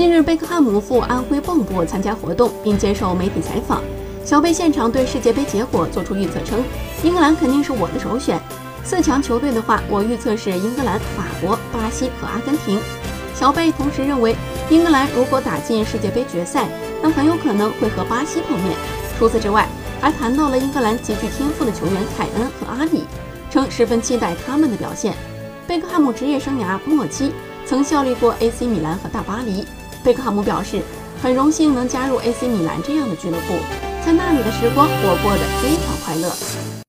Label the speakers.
Speaker 1: 近日，贝克汉姆赴安徽蚌埠参加活动，并接受媒体采访。小贝现场对世界杯结果做出预测称：“英格兰肯定是我的首选。四强球队的话，我预测是英格兰、法国、巴西和阿根廷。”小贝同时认为，英格兰如果打进世界杯决赛，那很有可能会和巴西碰面。除此之外，还谈到了英格兰极具天赋的球员凯恩和阿里，称十分期待他们的表现。贝克汉姆职业生涯末期曾效力过 AC 米兰和大巴黎。贝克汉姆表示，很荣幸能加入 AC 米兰这样的俱乐部。在那里的时光，我过得非常快乐。